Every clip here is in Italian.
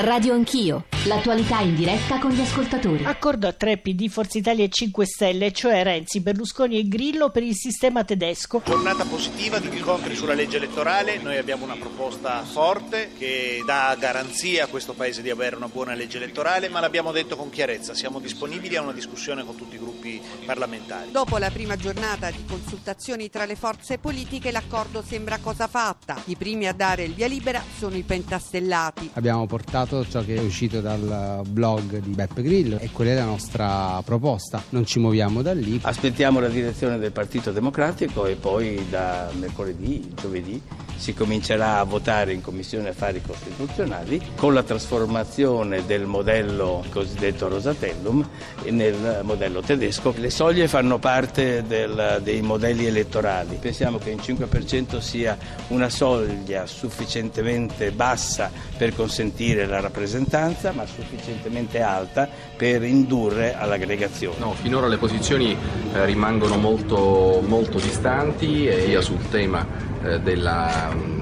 Radio Anch'io, l'attualità in diretta con gli ascoltatori. Accordo a tre PD, Forza Italia e 5 Stelle, cioè Renzi, Berlusconi e Grillo per il sistema tedesco. Giornata positiva di incontri sulla legge elettorale, noi abbiamo una proposta forte che dà garanzia a questo Paese di avere una buona legge elettorale, ma l'abbiamo detto con chiarezza, siamo disponibili a una discussione con tutti i gruppi parlamentari. Dopo la prima giornata di consultazioni tra le forze politiche, l'accordo sembra cosa fatta. I primi a dare il via libera sono i pentastellati. Abbiamo portato ciò che è uscito dal blog di Beppe Grillo e quella è la nostra proposta. Non ci muoviamo da lì. Aspettiamo la direzione del Partito Democratico e poi da mercoledì, giovedì si comincerà a votare in Commissione Affari Costituzionali con la trasformazione del modello cosiddetto Rosatellum nel modello tedesco. Le soglie fanno parte del, dei modelli elettorali. Pensiamo che il 5% sia una soglia sufficientemente bassa per consentire la rappresentanza, ma sufficientemente alta per indurre all'aggregazione. No, finora le posizioni eh, rimangono molto, molto distanti e io sul tema eh, della mh,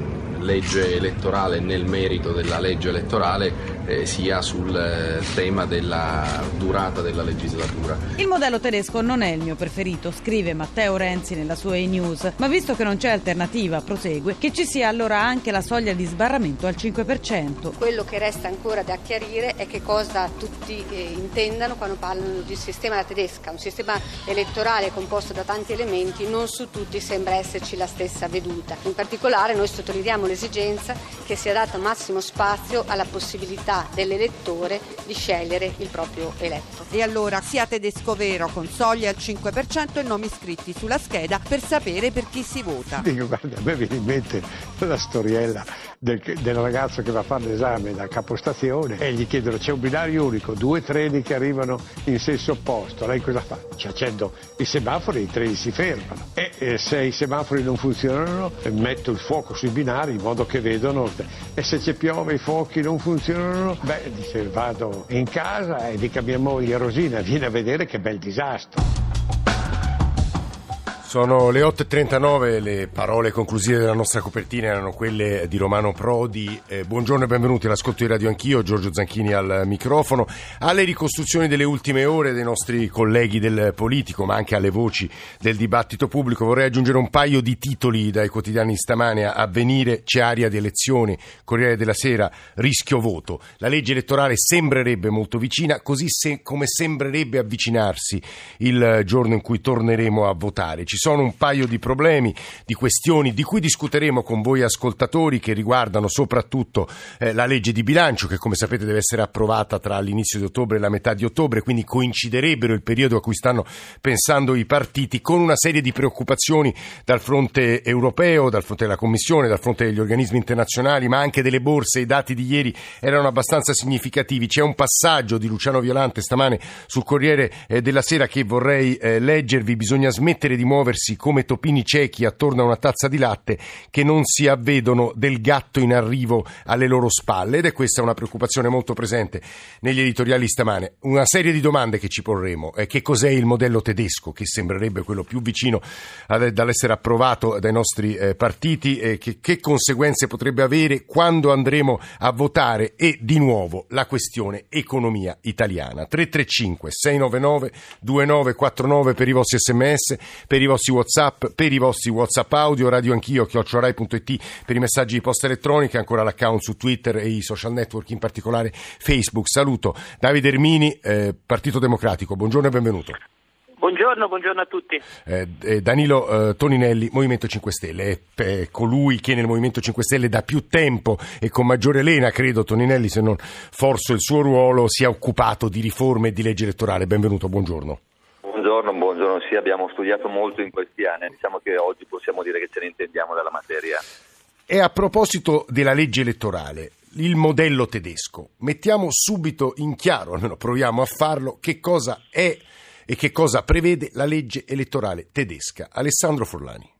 legge elettorale nel merito della legge elettorale eh, sia sul eh, tema della durata della legislatura. Il modello tedesco non è il mio preferito, scrive Matteo Renzi nella sua e-news, ma visto che non c'è alternativa, prosegue, che ci sia allora anche la soglia di sbarramento al 5%. Quello che resta ancora da chiarire è che cosa tutti eh, intendano quando parlano di sistema tedesca, un sistema elettorale composto da tanti elementi, non su tutti sembra esserci la stessa veduta. In particolare noi sottolineiamo l'esigenza che sia dato massimo spazio alla possibilità dell'elettore di scegliere il proprio eletto. E allora sia tedesco vero con soglia al 5% e nomi scritti sulla scheda per sapere per chi si vota. Dico, guarda, a me viene in mente la storiella del, del, ragazzo che va a fare l'esame da capostazione e gli chiedono c'è un binario unico, due treni che arrivano in senso opposto, lei cosa fa? Ci accendo i semafori e i treni si fermano e, e se i semafori non funzionano metto il fuoco sui binari in modo che vedono e se ci piove i fuochi non funzionano, beh dice vado in casa e dica mia moglie Rosina vieni a vedere che bel disastro. Sono le 8.39, le parole conclusive della nostra copertina erano quelle di Romano Prodi. Eh, buongiorno e benvenuti all'ascolto di Radio Anch'io, Giorgio Zanchini al microfono. Alle ricostruzioni delle ultime ore dei nostri colleghi del politico, ma anche alle voci del dibattito pubblico, vorrei aggiungere un paio di titoli dai quotidiani di stamane. Avvenire, c'è aria di elezioni, Corriere della Sera, rischio voto. La legge elettorale sembrerebbe molto vicina, così se, come sembrerebbe avvicinarsi il giorno in cui torneremo a votare. Ci sono un paio di problemi, di questioni di cui discuteremo con voi ascoltatori che riguardano soprattutto eh, la legge di bilancio che come sapete deve essere approvata tra l'inizio di ottobre e la metà di ottobre, quindi coinciderebbero il periodo a cui stanno pensando i partiti con una serie di preoccupazioni dal fronte europeo, dal fronte della Commissione, dal fronte degli organismi internazionali, ma anche delle borse. I dati di ieri erano abbastanza significativi. C'è un passaggio di Luciano Violante stamane sul Corriere eh, della Sera che vorrei eh, leggervi. Bisogna smettere di muovere muoversi come topini ciechi attorno a una tazza di latte che non si avvedono del gatto in arrivo alle loro spalle ed è questa una preoccupazione molto presente negli editoriali stamane. Una serie di domande che ci porremo è che cos'è il modello tedesco che sembrerebbe quello più vicino dall'essere approvato dai nostri eh, partiti e che, che conseguenze potrebbe avere quando andremo a votare e di nuovo la questione economia italiana. 335 699 2949 per i vostri sms, per i vostri vostri WhatsApp, per i vostri WhatsApp audio, radio anch'io, chiocciorai.it per i messaggi di posta elettronica, ancora l'account su Twitter e i social network, in particolare Facebook. Saluto Davide Ermini, eh, Partito Democratico. Buongiorno e benvenuto. Buongiorno, buongiorno a tutti. Eh, eh, Danilo eh, Toninelli, Movimento 5 Stelle, è colui che nel Movimento 5 Stelle da più tempo e con maggiore lena, credo Toninelli, se non forse il suo ruolo, si è occupato di riforme e di legge elettorale. Benvenuto, buongiorno. Buongiorno, buongiorno, sì, abbiamo studiato molto in questi anni, diciamo che oggi possiamo dire che ce ne intendiamo della materia. E a proposito della legge elettorale, il modello tedesco, mettiamo subito in chiaro, almeno proviamo a farlo, che cosa è e che cosa prevede la legge elettorale tedesca. Alessandro Forlani.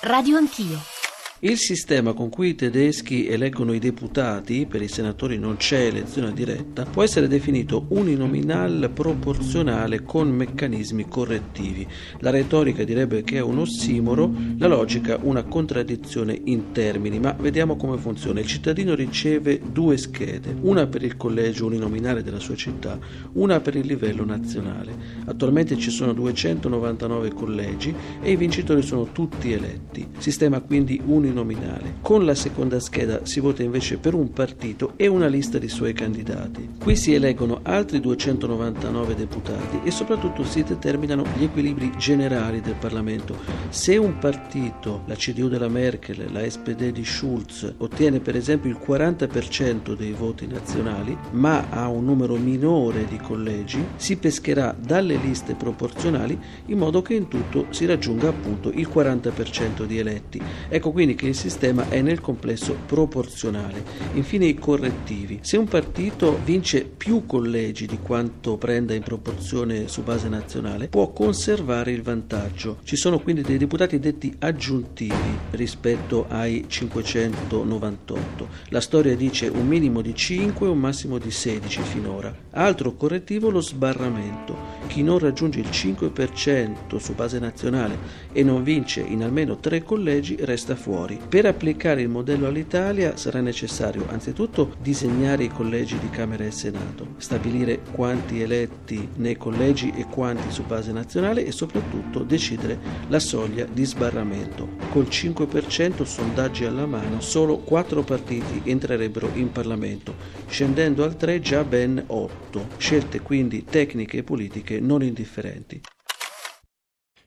Radio Anch'io. Il sistema con cui i tedeschi eleggono i deputati, per i senatori non c'è elezione diretta, può essere definito uninominal proporzionale con meccanismi correttivi. La retorica direbbe che è un ossimoro, la logica una contraddizione in termini, ma vediamo come funziona. Il cittadino riceve due schede, una per il collegio uninominale della sua città, una per il livello nazionale. Attualmente ci sono 299 collegi e i vincitori sono tutti eletti. Sistema quindi uninominale uninominale. Con la seconda scheda si vota invece per un partito e una lista di suoi candidati. Qui si eleggono altri 299 deputati e soprattutto si determinano gli equilibri generali del Parlamento. Se un partito, la CDU della Merkel, la SPD di Schulz, ottiene per esempio il 40% dei voti nazionali, ma ha un numero minore di collegi, si pescherà dalle liste proporzionali in modo che in tutto si raggiunga appunto il 40% di eletti. Ecco quindi che il sistema è nel complesso proporzionale. Infine i correttivi. Se un partito vince più collegi di quanto prenda in proporzione su base nazionale, può conservare il vantaggio. Ci sono quindi dei deputati detti aggiuntivi rispetto ai 598. La storia dice un minimo di 5 e un massimo di 16 finora. Altro correttivo lo sbarramento. Chi non raggiunge il 5% su base nazionale e non vince in almeno 3 collegi resta fuori fuori. Per applicare il modello all'Italia sarà necessario anzitutto disegnare i collegi di Camera e Senato, stabilire quanti eletti nei collegi e quanti su base nazionale e soprattutto decidere la soglia di sbarramento. Col 5% sondaggi alla mano solo 4 partiti entrerebbero in Parlamento, scendendo al 3 già ben 8, scelte quindi tecniche e politiche non indifferenti.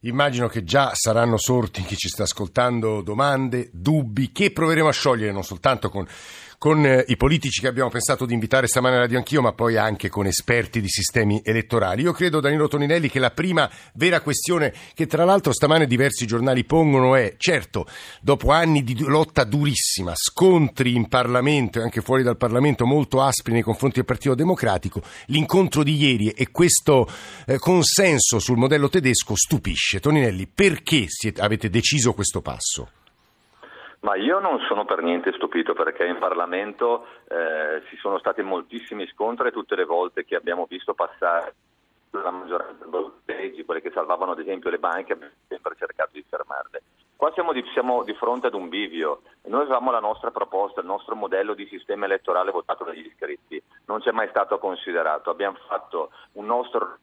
Immagino che già saranno sorti chi ci sta ascoltando domande, dubbi che proveremo a sciogliere non soltanto con con eh, i politici che abbiamo pensato di invitare stamane a Radio Anch'io, ma poi anche con esperti di sistemi elettorali. Io credo, Danilo Toninelli, che la prima vera questione che tra l'altro stamane diversi giornali pongono è, certo, dopo anni di lotta durissima, scontri in Parlamento e anche fuori dal Parlamento molto aspri nei confronti del Partito Democratico, l'incontro di ieri e questo eh, consenso sul modello tedesco stupisce. Toninelli, perché siete, avete deciso questo passo? Ma io non sono per niente stupito perché in Parlamento eh, ci sono stati moltissimi scontri tutte le volte che abbiamo visto passare la maggioranza dei leggi, quelle che salvavano ad esempio le banche, abbiamo sempre cercato di fermarle. Qua siamo di, siamo di, fronte ad un bivio. Noi avevamo la nostra proposta, il nostro modello di sistema elettorale votato dagli iscritti, non c'è mai stato considerato. Abbiamo fatto un nostro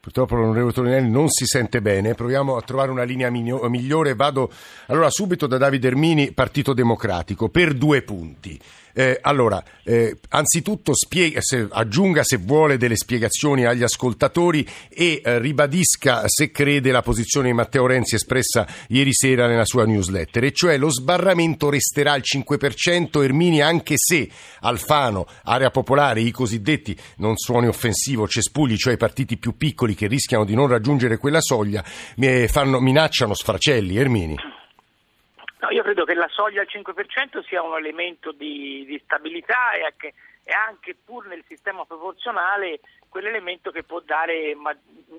Purtroppo l'onorevole Torinelli non si sente bene, proviamo a trovare una linea migliore. Vado allora subito da Davide Ermini, Partito Democratico, per due punti. Eh, allora, eh, anzitutto spiega, se, aggiunga se vuole delle spiegazioni agli ascoltatori e eh, ribadisca se crede la posizione di Matteo Renzi espressa ieri sera nella sua newsletter, e cioè lo sbarramento resterà al 5% Ermini anche se Alfano, Area Popolare, i cosiddetti, non suoni offensivo, cespugli, cioè i partiti più piccoli che rischiano di non raggiungere quella soglia, fanno, minacciano sfracelli. Ermini. No, io credo che la soglia al 5% sia un elemento di, di stabilità e anche, e anche, pur nel sistema proporzionale quell'elemento che può dare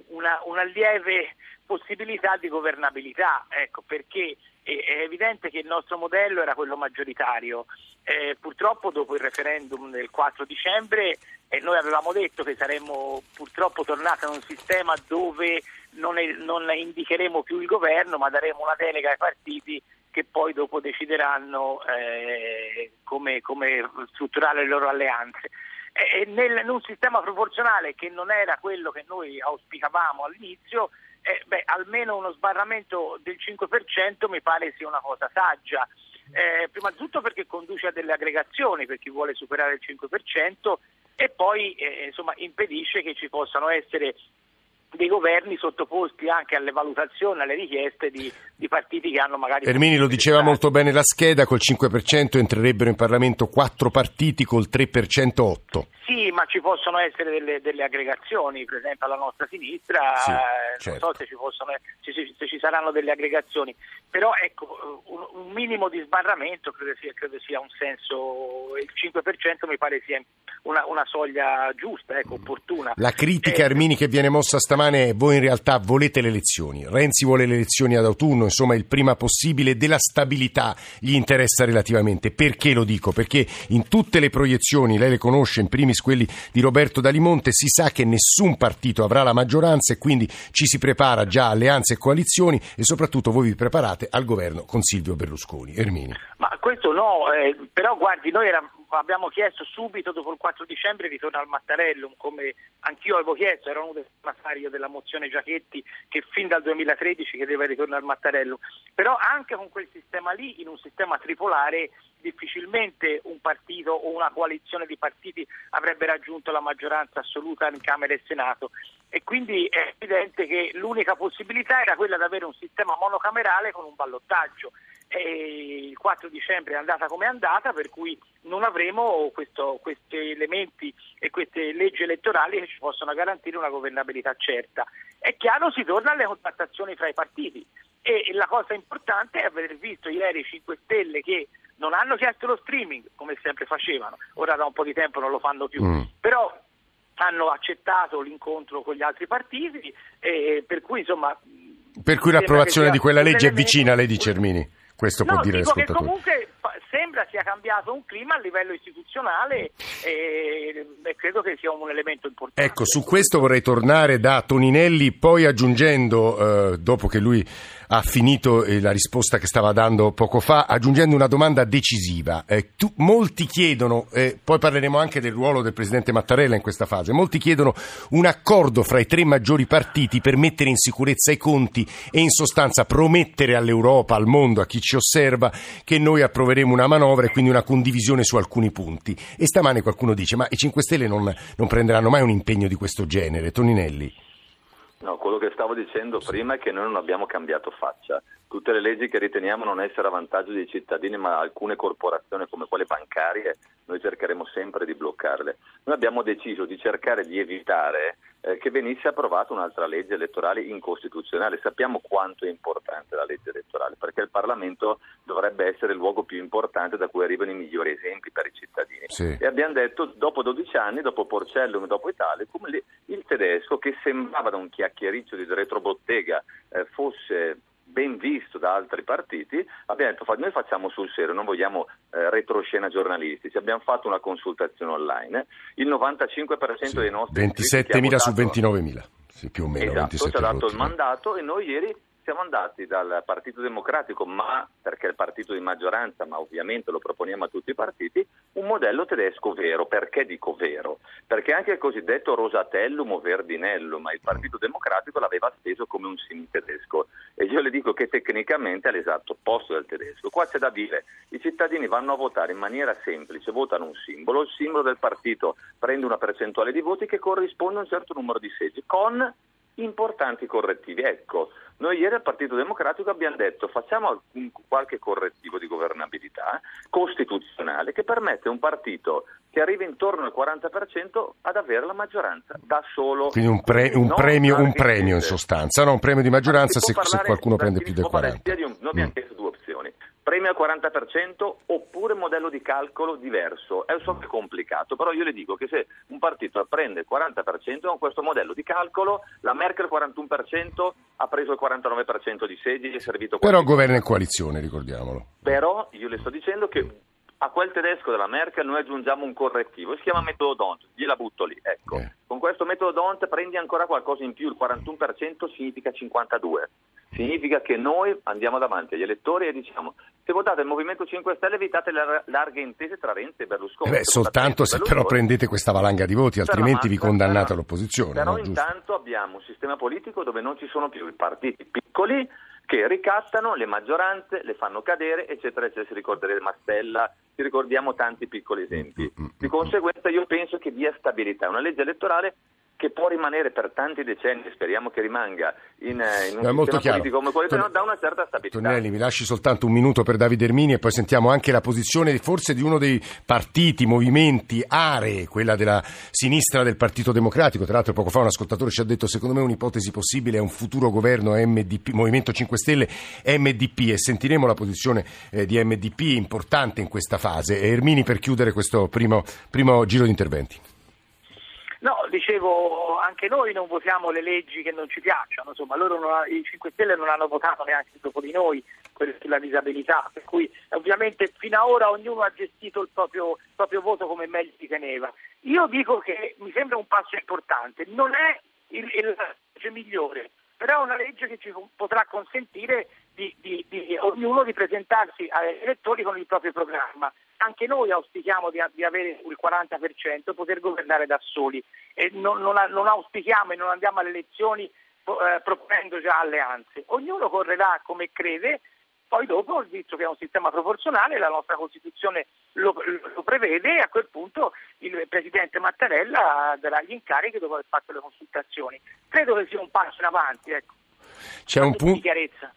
una, una lieve possibilità di governabilità, ecco, perché è evidente che il nostro modello era quello maggioritario. Eh, purtroppo dopo il referendum del 4 dicembre eh, noi avevamo detto che saremmo purtroppo tornati a un sistema dove non, è, non indicheremo più il governo ma daremo una delega ai partiti che poi dopo decideranno eh, come, come, strutturare le loro alleanze. Nel, in un sistema proporzionale che non era quello che noi auspicavamo all'inizio, eh, beh, almeno uno sbarramento del 5% mi pare sia una cosa saggia. Eh, prima di tutto perché conduce a delle aggregazioni per chi vuole superare il 5% e poi eh, insomma, impedisce che ci possano essere dei governi sottoposti anche alle valutazioni, alle richieste di, di partiti che hanno magari... Ermini lo diceva molto bene la scheda, col 5% entrerebbero in Parlamento quattro partiti, col 3% 8. Sì, ma ci possono essere delle, delle aggregazioni, per esempio alla nostra sinistra, sì, eh, certo. non so se ci, possono, se, se ci, saranno delle aggregazioni, però ecco, un, un minimo di sbarramento credo sia, credo sia, un senso, il 5% mi pare sia una, una soglia giusta, ecco, opportuna. La critica, eh, Ermini, che viene mossa stamattina stamane voi in realtà volete le elezioni. Renzi vuole le elezioni ad autunno, insomma il prima possibile, della stabilità gli interessa relativamente. Perché lo dico? Perché in tutte le proiezioni, lei le conosce, in primis quelli di Roberto Dalimonte, si sa che nessun partito avrà la maggioranza e quindi ci si prepara già alleanze e coalizioni e soprattutto voi vi preparate al governo con Silvio Berlusconi. Ermini. Ma questo no, eh, però guardi, noi eravamo abbiamo chiesto subito dopo il 4 dicembre il ritorno al Mattarellum, come anch'io avevo chiesto, era uno dei firmatari della mozione Giachetti che fin dal 2013 chiedeva il ritorno al Mattarellum, però anche con quel sistema lì, in un sistema tripolare, difficilmente un partito o una coalizione di partiti avrebbe raggiunto la maggioranza assoluta in Camera e Senato. E quindi è evidente che l'unica possibilità era quella di avere un sistema monocamerale con un ballottaggio e il 4 dicembre è andata come è andata, per cui non avremo questo, questi elementi e queste leggi elettorali che ci possono garantire una governabilità certa. È chiaro, si torna alle contattazioni fra i partiti e la cosa importante è aver visto ieri i 5 Stelle che non hanno chiesto lo streaming, come sempre facevano, ora da un po' di tempo non lo fanno più, mm. però hanno accettato l'incontro con gli altri partiti, per cui insomma... Per cui l'approvazione di quella legge è vicina, lei dice Ermini. Questo no, può dire l'ascoltatore. comunque sembra sia cambiato un clima a livello istituzionale e, e, credo che sia un elemento importante. Ecco, su questo vorrei tornare da Toninelli, poi aggiungendo, eh, dopo che lui ha finito eh, la risposta che stava dando poco fa, aggiungendo una domanda decisiva. Eh, tu, molti chiedono, eh, poi parleremo anche del ruolo del Presidente Mattarella in questa fase, molti chiedono un accordo fra i tre maggiori partiti per mettere in sicurezza i conti e in sostanza promettere all'Europa, al mondo, a chi ci osserva, che noi approveremo una manovra e quindi una condivisione su alcuni punti. E stamane qualcuno dice, ma i 5 Stelle non, non prenderanno mai un impegno di questo genere? Toninelli. No, quello che stavo dicendo prima è che noi non abbiamo cambiato faccia. Tutte le leggi che riteniamo non essere a vantaggio dei cittadini, ma alcune corporazioni come quelle bancarie, noi cercheremo sempre di bloccarle. Noi abbiamo deciso di cercare di evitare eh, che venisse approvata un'altra legge elettorale incostituzionale. Sappiamo quanto è importante la legge elettorale, perché il Parlamento dovrebbe essere il luogo più importante da cui arrivano i migliori esempi per i cittadini. Sì. E abbiamo detto, dopo 12 anni, dopo Porcellum e dopo Italia, come il tedesco, che sembrava da un chiacchiericcio di retrobottega eh, fosse ben visto da altri partiti, abbiamo detto noi facciamo sul serio, non vogliamo eh, retroscena giornalistici, abbiamo fatto una consultazione online, il 95% sì, dei nostri... 27.000 su 29.000, sì, più o meno. Esatto, ci ha dato il mandato e noi ieri siamo andati dal Partito Democratico, ma perché è il partito di maggioranza, ma ovviamente lo proponiamo a tutti i partiti, un modello tedesco vero. Perché dico vero? Perché anche il cosiddetto Rosatellum o Verdinellum, il Partito Democratico l'aveva steso come un sim tedesco. E io le dico che tecnicamente è l'esatto opposto del tedesco. Qua c'è da dire, i cittadini vanno a votare in maniera semplice, votano un simbolo, il simbolo del partito prende una percentuale di voti che corrisponde a un certo numero di seggi, con importanti correttivi. Ecco, noi ieri al Partito Democratico abbiamo detto facciamo qualche correttivo di governabilità costituzionale che permette a un partito che arriva intorno al 40% ad avere la maggioranza da solo. Quindi un, pre- un, premio, un premio, in sostanza, no? un premio di maggioranza se, se, qualcuno prende più del 40%. Un, noi abbiamo mm. chiesto due premio al 40% oppure modello di calcolo diverso. È so che è complicato, però io le dico che se un partito prende il 40% con questo modello di calcolo, la Merkel 41% ha preso il 49% di seggi e è servito... Però governa in coalizione, ricordiamolo. Però io le sto dicendo che a quel tedesco della Merkel noi aggiungiamo un correttivo, si chiama metodo Dont, gliela butto lì, ecco. Eh. Con questo metodo Dont prendi ancora qualcosa in più, il 41% significa 52%. Significa che noi andiamo davanti agli elettori e diciamo se votate il Movimento 5 Stelle evitate le larghe intese tra Renzi e Berlusconi. Eh beh, soltanto se Berlusconi. però prendete questa valanga di voti, altrimenti vi condannate all'opposizione. Però no? intanto abbiamo un sistema politico dove non ci sono più i partiti piccoli che ricattano le maggioranze, le fanno cadere, eccetera, eccetera. Si ricorderete Mastella, ci ricordiamo tanti piccoli esempi. Mm, mm, Di conseguenza io penso che dia stabilità. Una legge elettorale che può rimanere per tanti decenni, speriamo che rimanga in, eh, in un no, politico come quello italiano, da una certa stabilità. Tonelli, mi lasci soltanto un minuto per Davide Ermini e poi sentiamo anche la posizione forse di uno dei partiti, movimenti, aree, quella della sinistra del Partito Democratico. Tra l'altro poco fa un ascoltatore ci ha detto secondo me un'ipotesi possibile è un futuro governo MDP, Movimento 5 Stelle MDP e sentiremo la posizione eh, di MDP importante in questa fase. Ermini per chiudere questo primo, primo giro di interventi. Dicevo, anche noi non votiamo le leggi che non ci piacciono, insomma, non, i 5 Stelle non hanno votato neanche dopo di noi quelle sulla disabilità, per cui ovviamente fino ad ora ognuno ha gestito il proprio, il proprio voto come meglio riteneva. Io dico che mi sembra un passo importante, non è il legge migliore, però è una legge che ci potrà consentire di, di, di, ognuno di presentarsi agli elettori con il proprio programma. Anche noi auspichiamo di, di avere il 40%, poter governare da soli e non, non, non auspichiamo e non andiamo alle elezioni eh, proponendo già alleanze. Ognuno correrà come crede, poi dopo, visto che è un sistema proporzionale, la nostra Costituzione lo, lo, prevede e a quel punto il Presidente Mattarella darà gli incarichi dopo aver fatto le consultazioni. Credo che sia un passo in avanti. Ecco. C'è un punto.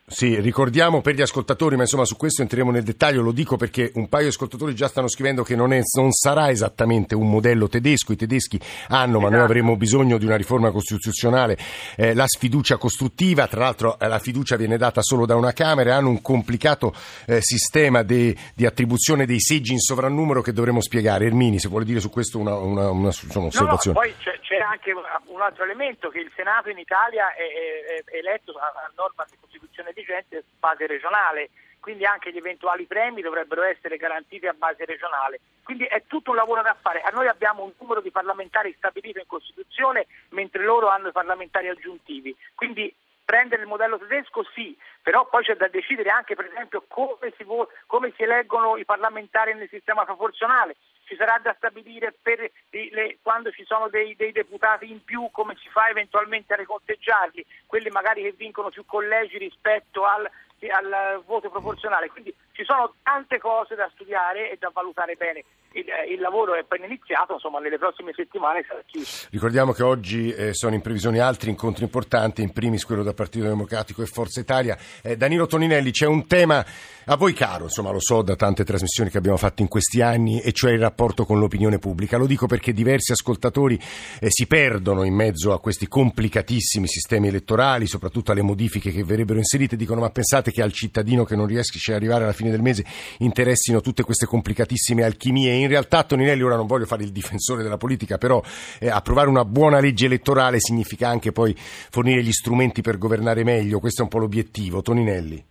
Sì, ricordiamo per gli ascoltatori, ma insomma su questo entreremo nel dettaglio. Lo dico perché un paio di ascoltatori già stanno scrivendo che non, è, non sarà esattamente un modello tedesco. I tedeschi hanno, ma noi esatto. avremo bisogno di una riforma costituzionale, eh, la sfiducia costruttiva. Tra l'altro, eh, la fiducia viene data solo da una Camera. Hanno un complicato eh, sistema de, di attribuzione dei seggi in sovrannumero che dovremo spiegare. Ermini, se vuole dire su questo una, una, una, una osservazione. No, no, poi c'è, c'è, anche un altro elemento: che il Senato in Italia è, è, è eletto a norma di Costituzione vigente a base regionale, quindi anche gli eventuali premi dovrebbero essere garantiti a base regionale. Quindi è tutto un lavoro da fare. A noi abbiamo un numero di parlamentari stabilito in Costituzione, mentre loro hanno i parlamentari aggiuntivi. Quindi prendere il modello tedesco sì, però poi c'è da decidere anche per esempio come si, vo- come si eleggono i parlamentari nel sistema proporzionale. Ci sarà da stabilire per le, quando ci sono dei, dei, deputati in più come si fa eventualmente a riconteggiarli, quelli magari che vincono più collegi rispetto al, al voto proporzionale. Quindi ci sono tante cose da studiare e da valutare bene. Il, il, lavoro è appena iniziato, insomma nelle prossime settimane sarà chiuso. Ricordiamo che oggi eh, sono in previsione altri incontri importanti, in primis quello da Partito Democratico e Forza Italia. Eh, Danilo Toninelli, c'è un tema a voi caro, insomma lo so da tante trasmissioni che abbiamo fatto in questi anni, e cioè il rapporto con l'opinione pubblica. Lo dico perché diversi ascoltatori eh, si perdono in mezzo a questi complicatissimi sistemi elettorali, soprattutto alle modifiche che verrebbero inserite, dicono ma pensate che al cittadino che non riesce ad arrivare alla fine del mese interessino tutte queste complicatissime alchimie. In realtà, Toninelli, ora non voglio fare il difensore della politica, però eh, approvare una buona legge elettorale significa anche poi fornire gli strumenti per governare meglio. Questo è un po' l'obiettivo. Toninelli.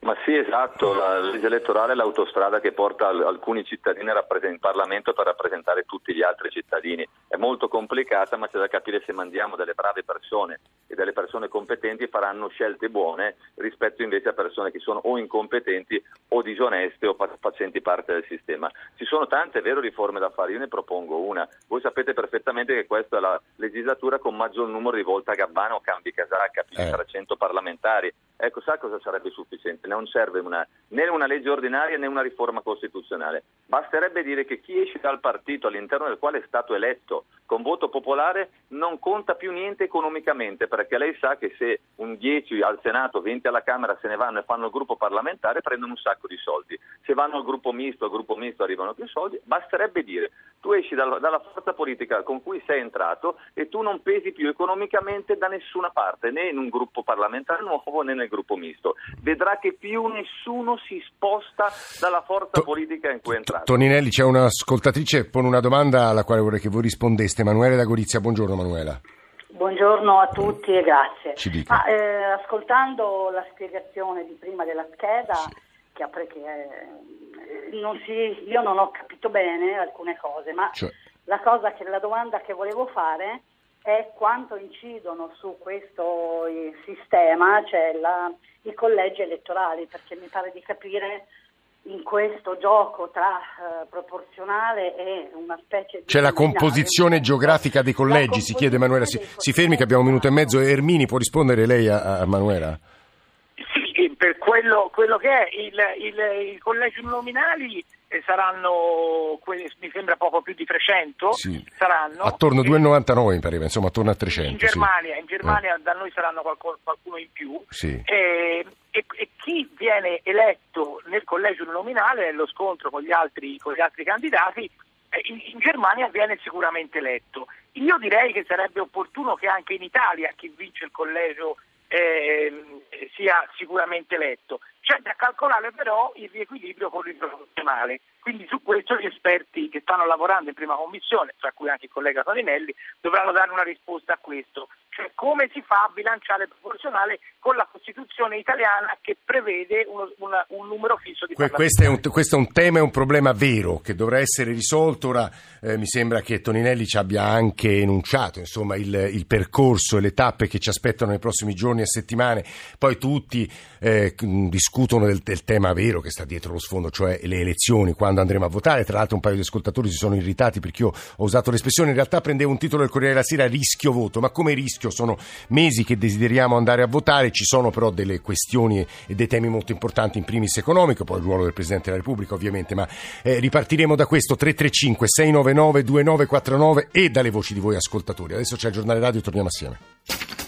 Ma sì, esatto, la legge elettorale è l'autostrada che porta alcuni cittadini in Parlamento per rappresentare tutti gli altri cittadini. È molto complicata, ma c'è da capire se mandiamo delle brave persone delle persone competenti faranno scelte buone rispetto invece a persone che sono o incompetenti o disoneste o facenti parte del sistema. Ci sono tante, vero, riforme da fare, io ne propongo una. Voi sapete perfettamente che questa è la legislatura con maggior numero di volte a Gabbana o cambi casacca, più di 300 eh. parlamentari. Ecco, sa cosa sarebbe sufficiente? Non serve una, né una legge ordinaria né una riforma costituzionale. Basterebbe dire che chi esce dal partito all'interno del quale è stato eletto con voto popolare non conta più niente economicamente, perché lei sa che se un 10 al Senato, 20 alla Camera se ne vanno e fanno il gruppo parlamentare prendono un sacco di soldi. Se vanno al gruppo misto, al gruppo misto arrivano più soldi, basterebbe dire tu esci dalla, dalla forza politica con cui sei entrato e tu non pesi più economicamente da nessuna parte, né in un gruppo parlamentare nuovo né nel gruppo misto. Vedrà che più nessuno si sposta dalla forza politica in cui è entrato. Toninelli, c'è un'ascoltatrice che pone una domanda alla quale vorrei che voi rispondeste. Emanuele da Gorizia, buongiorno Manuela. Buongiorno a tutti e grazie. Ma, eh, ascoltando la spiegazione di prima della scheda, sì. che, che eh, non si, io non ho capito bene alcune cose, ma cioè. la, cosa che, la domanda che volevo fare è quanto incidono su questo sistema, cioè la, i collegi elettorali, perché mi pare di capire in questo gioco tra uh, proporzionale e una specie di... C'è la composizione geografica dei collegi, si chiede Emanuela. Si, si, fermi che abbiamo un minuto e mezzo. Ermini, può rispondere lei a, a Manuela? Sì, per quello, quello che è il, il, i collegi nominali eh, saranno, mi sembra poco più di 300, sì. saranno. Attorno a 2,99 mi pareva, insomma attorno a 300. In Germania, sì. in Germania eh. da noi saranno qualcuno, qualcuno in più. Sì. E, e, e, chi viene eletto nel collegio nominale, nello scontro con gli altri, con gli altri candidati, eh, in, in Germania viene sicuramente eletto. Io direi che sarebbe opportuno che anche in Italia chi vince il collegio eh, sia sicuramente eletto. C'è da calcolare però il riequilibrio con il proporzionale. Quindi su questo gli esperti che stanno lavorando in prima commissione, tra cui anche il collega Toninelli, dovranno dare una risposta a questo. Cioè come si fa a bilanciare il proporzionale con la Costituzione italiana che prevede uno, una, un numero fisso di que- questo, è un, questo è un tema e un problema vero che dovrà essere risolto. Ora eh, mi sembra che Toninelli ci abbia anche enunciato insomma, il, il, percorso e le tappe che ci aspettano nei prossimi giorni e settimane. Poi tutti eh, discutono del, del tema vero che sta dietro lo sfondo, cioè le elezioni, quando andremo a votare. Tra l'altro un paio di ascoltatori si sono irritati perché io ho usato l'espressione, in realtà prendevo un titolo del Corriere della Sera, rischio voto, ma come rischio? Sono mesi che desideriamo andare a votare, ci sono però delle questioni e dei temi molto importanti, in primis economico, poi il ruolo del Presidente della Repubblica ovviamente, ma eh, ripartiremo da questo 335 699 2949 e dalle voci di voi ascoltatori. Adesso c'è il giornale radio, torniamo assieme.